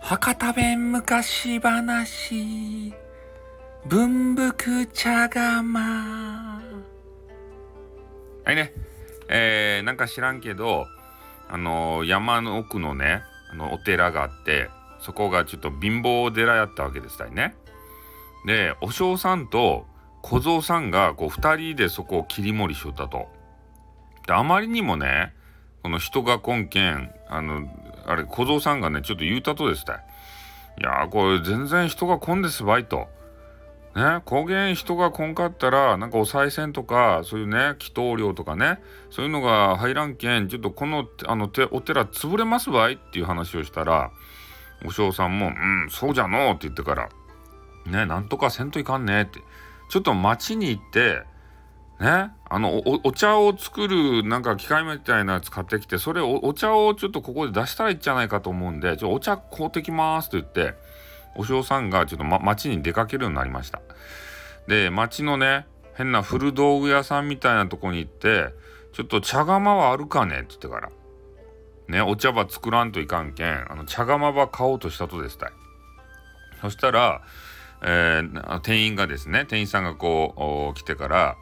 博多弁昔話。文福茶釜。はいね。えー、なんか知らんけどあのー、山の奥のねあのお寺があってそこがちょっと貧乏寺やったわけですたいね。でお尚さんと小僧さんがこう2人でそこを切り盛りしよったと。であまりにもねこの人が根んあのあれ、小僧さんがね、ちょっと言うたとですたい。や、これ全然人が来んですばいと。ね、高原人が来んかったら、なんかお賽銭とか、そういうね、祈祷料とかね、そういうのが入らんけん、ちょっとこの、あの、お寺潰れますばいっていう話をしたら、お尚さんも、うん、そうじゃのうって言ってから、ね、なんとかせんといかんねって、ちょっと町に行って、ね、あのお茶を作るなんか機械みたいなやつ買ってきてそれをお茶をちょっとここで出したらいいんじゃないかと思うんでちょお茶買うてきますと言ってお嬢さんがちょっと、ま、町に出かけるようになりました。で町のね変な古道具屋さんみたいなとこに行ってちょっと茶釜はあるかねって言ってから。ねお茶葉作らんといかんけんあの茶釜場買おうとしたとですたい。そしたら、えー、店員がですね店員さんがこう来てから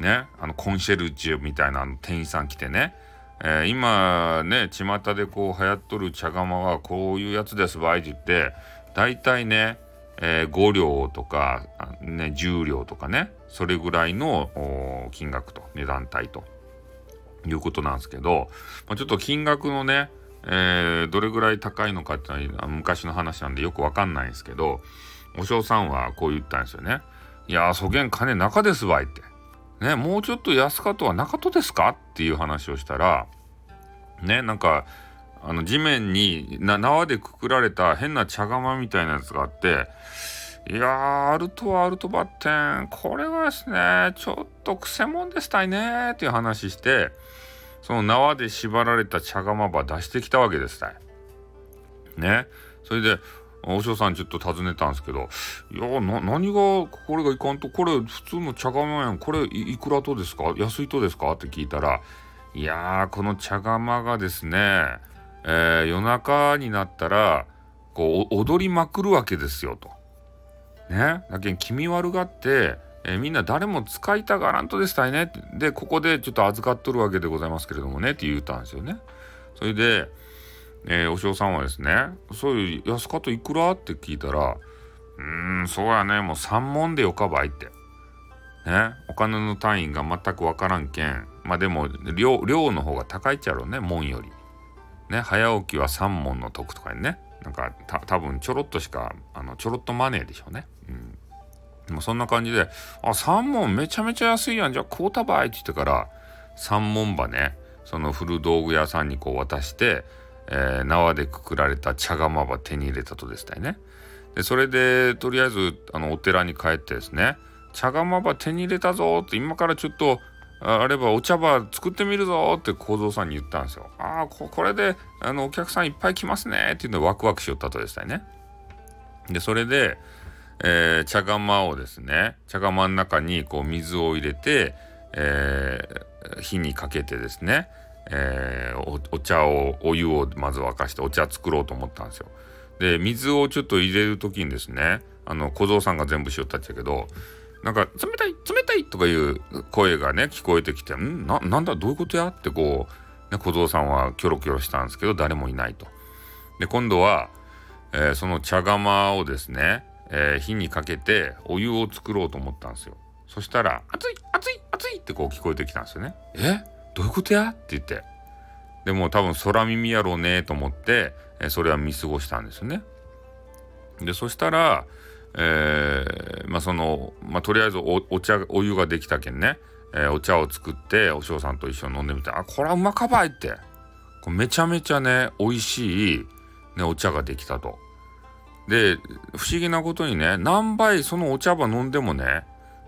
ね、あのコンシェルジュみたいな店員さん来てね、えー、今ね、巷でこう流行っとる茶釜はこういうやつですばいって言って、大体ね、えー、5両とか、ね、10両とかね、それぐらいの金額と、値段帯ということなんですけど、まあ、ちょっと金額のね、えー、どれぐらい高いのかっていうのは昔の話なんでよくわかんないんですけど、お嬢さんはこう言ったんですよね。いやー、そげん金中ですわいって。ね、もうちょっと安かとはなかとですか？っていう話をしたら、ね、なんか、あの地面に縄でくくられた変な茶釜みたいなやつがあって、いやー、アルトはアルトバッテン、これはですね、ちょっとくせもんでしたいねっていう話して、その縄で縛られた茶釜ば出してきたわけですたい。ね。それで、お嬢さんちょっと尋ねたんですけど、いやな、何が、これがいかんと、これ普通の茶釜やん、これいくらとですか？安いとですか？って聞いたら、いやー、この茶釜がですね、えー、夜中になったら、こう、踊りまくるわけですよ、と。ね？だけど、気味悪がって、えー、みんな誰も使いたがらんとですたいね。で、ここでちょっと預かっとるわけでございますけれどもね、って言ったんですよね。それで、えー、お嬢さんはですね、そういう安かといくら？って聞いたら、うーん、そうやね、もう3問でよかばいって。ね、お金の単位が全くわからんけん。まあでも、量、量の方が高いっちゃろうね、門より。ね、早起きは3問の得とかにね。なんか、た多分ちょろっとしか、あの、ちょろっとマネーでしょうね。うん。でもそんな感じで、あ、3問めちゃめちゃ安いやん。じゃあ、買うたばいって言ってから、3問ばね、その古道具屋さんにこう渡して、えー、縄でくくられた茶釜ば手に入れたとですね。でそれでとりあえずあのお寺に帰ってですね茶釜ば手に入れたぞって今からちょっとあればお茶葉作ってみるぞって幸三さんに言ったんですよ。ああこれであのお客さんいっぱい来ますねっていうのでワクワクしよったとですね。でそれで、えー、茶釜をですね茶釜の中にこう水を入れて、えー、火にかけてですねえー、お茶をお湯をまず沸かしてお茶作ろうと思ったんですよ。で水をちょっと入れる時にですねあの小僧さんが全部しよったっちゃけどなんか「冷たい冷たい!」とかいう声がね聞こえてきて「ん？ななんだ？どういうことや?」ってこう、ね、小僧さんはキョロキョロしたんですけど誰もいないと。で今度は、えー、その茶釜をですね、えー、火にかけてお湯を作ろうと思ったんですよ。そしたら「熱い熱い熱い!」ってこう聞こえてきたんですよね。え？どういうことや？って言って。でも多分空耳やろうねと思って、えそれは見過ごしたんですよね。で、そしたら、えー、まあその、まあとりあえずおお茶、お湯ができたけんね、えー、お茶を作ってお嬢さんと一緒に飲んでみて、あ、これはうまかばいって。これめちゃめちゃね、美味しい、ね、お茶ができたと。で、不思議なことにね、何杯そのお茶葉飲んでもね、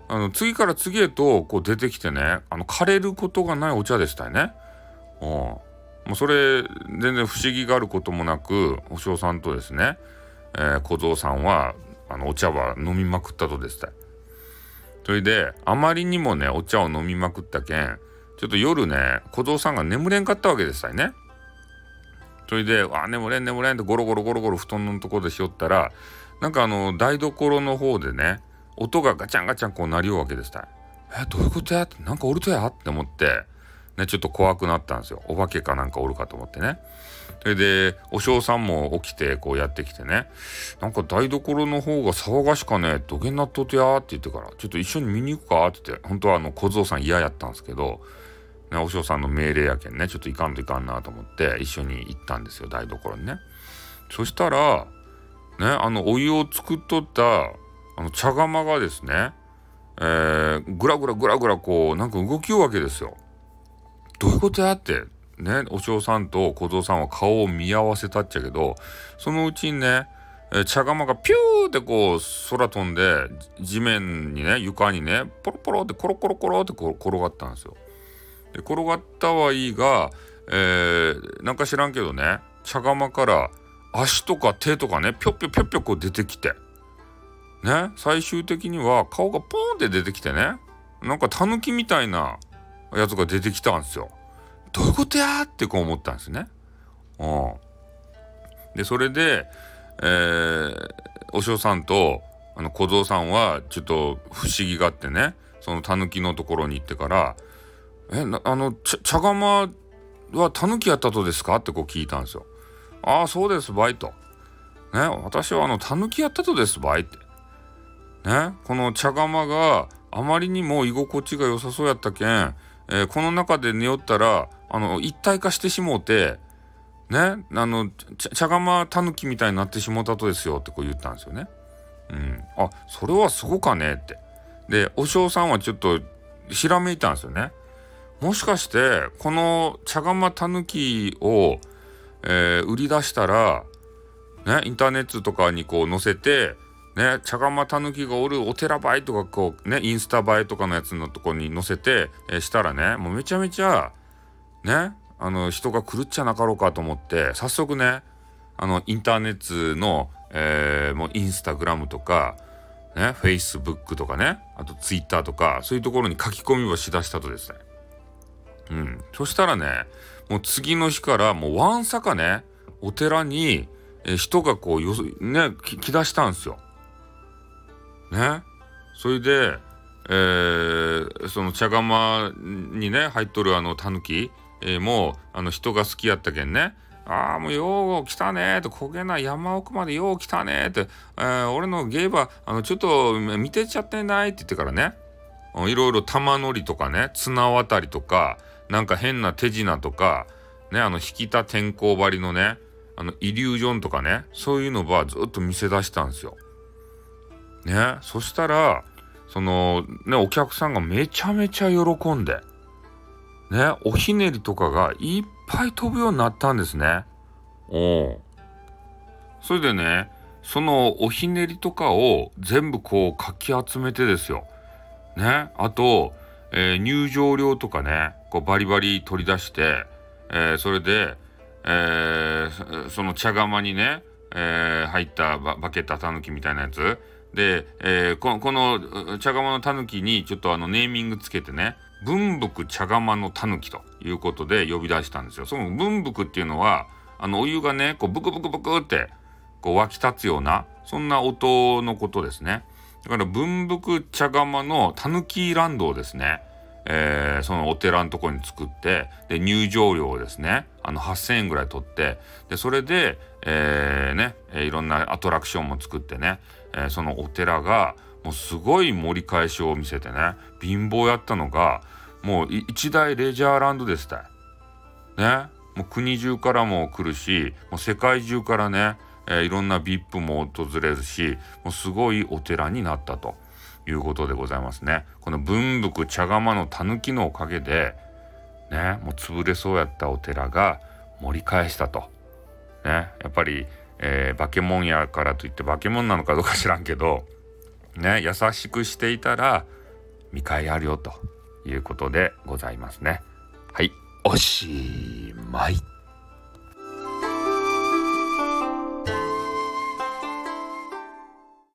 あの次から次へとこう出てきてねあの枯れることがないお茶でしたよね。う、もうそれ全然不思議があることもなくお嬢さんとですね、えー、小僧さんはあのお茶は飲みまくったとですたそれであまりにもねお茶を飲みまくったけんちょっと夜ね小僧さんが眠れんかったわけですよね。それで「あ眠れん眠れん」ってゴロゴロゴロゴロ布団のところでしよったらなんかあの台所の方でね音がガチャンガチャンこう鳴りようわけですた。えどういうことや？ってなんかおるとや？って思ってねちょっと怖くなったんですよ。お化けかなんかおるかと思ってね。それでお嬢さんも起きてこうやってきてね。なんか台所の方が騒がしかねどげんなっととやって言ってからちょっと一緒に見に行くかって言って本当はあの小僧さん嫌やったんですけどね、お嬢さんの命令やけんねちょっといかんといかんなと思って一緒に行ったんですよ台所にね。そしたらねあのお湯を作っとったあの茶釜がですね、えー、ぐらぐらぐらぐらこうなんか動きようわけですよ。どういうことやってねお嬢さんと小僧さんは顔を見合わせたっちゃけどそのうちにね茶釜がピューってこう空飛んで地面にね床にねポロポロってコロコロコロってこ転がったんですよ。で転がったはいいが、えー、なんか知らんけどね茶釜から足とか手とかねぴょっぴょぴょっぴょこう出てきてね最終的には顔がポーンって出てきてねなんかタヌキみたいなやつが出てきたんですよ。どういうことやってこう思ったんですね。うん、でそれで、えー、お嬢さんとあの小僧さんはちょっと不思議がってねそのタヌキのところに行ってからえあの茶釜はタヌキやったとですか？ってこう聞いたんですよ。ああそうですばいと。ね私はあのタヌキやったとですばいって。ねこの茶釜があまりにも居心地が良さそうやったけん、えー、この中で寝よったらあの一体化してしもうてねあの茶釜タヌキみたいになってしもうたとですよってこう言ったんですよね。うん、あそれはすごかねって。でお嬢さんはちょっとひらめいたんですよね。もしかしてこの茶釜たぬきを、えー、売り出したらねインターネットとかにこう載せてね茶釜たぬきがおるお寺映えとかこうねインスタ映えとかのやつのとこに載せて、えー、したらねもうめちゃめちゃねあの人が来るっちゃなかろうかと思って早速ねあのインターネットの、えー、もうインスタグラムとかね、フェイスブックとかね、あとツイッターとか、そういうところに書き込みをしだしたとですね。うん。そしたらね、もう次の日からもうわんさかね、お寺に、人がこうよ、ね、来だしたんですよ。ね。それで、えー、その茶釜にね、入っとるあの狸、えー、もう、あの人が好きやったけんね。ああ、もうよう来たねーと、焦げな山奥までよう来たねって、えー、俺のゲーバー、あの、ちょっと見てちゃってない？って言ってからね、いろいろ玉乗りとかね、綱渡りとか、なんか変な手品とか、ね、あの、引きた天候張りのね、あの、イリュージョンとかね、そういうのばずっと見せ出したんですよ。ね、そしたら、その、ね、お客さんがめちゃめちゃ喜んで、ね、おひねりとかがいっぱい飛ぶようになったんですね。おそれでね、そのおひねりとかを全部こうかき集めてですよ。ね、あと、えー、入場料とかね、こうバリバリ取り出して、えー、それで、えー、その茶釜にね、え、入ったバケタタヌキみたいなやつ。で、えー、ここの茶釜のたぬきにちょっとあのネーミングつけてね、文福茶釜のたぬきということで呼び出したんですよ。その文福っていうのは、あのお湯がね、こうブクブクブクってこう湧き立つような、そんな音のことですね。だから文福茶釜のたぬきランドをですね、えー、そのお寺のとこに作ってで入場料をですねあの8,000円ぐらい取ってでそれで、えー、ね、いろんなアトラクションも作ってね、えー、そのお寺がもうすごい盛り返しを見せてね貧乏やったのがもう一大レジャーランドでした。ねもう国中からも来るしもう世界中からねえ、いろんな VIP も訪れるしもうすごいお寺になったということでございますね。この文福茶釜の狸のおかげでねもう潰れそうやったお寺が盛り返したと。ねやっぱり、えー、化け物やからといって化け物なのかどうか知らんけどね優しくしていたら見返りあるよということでございますね。はいおしまい。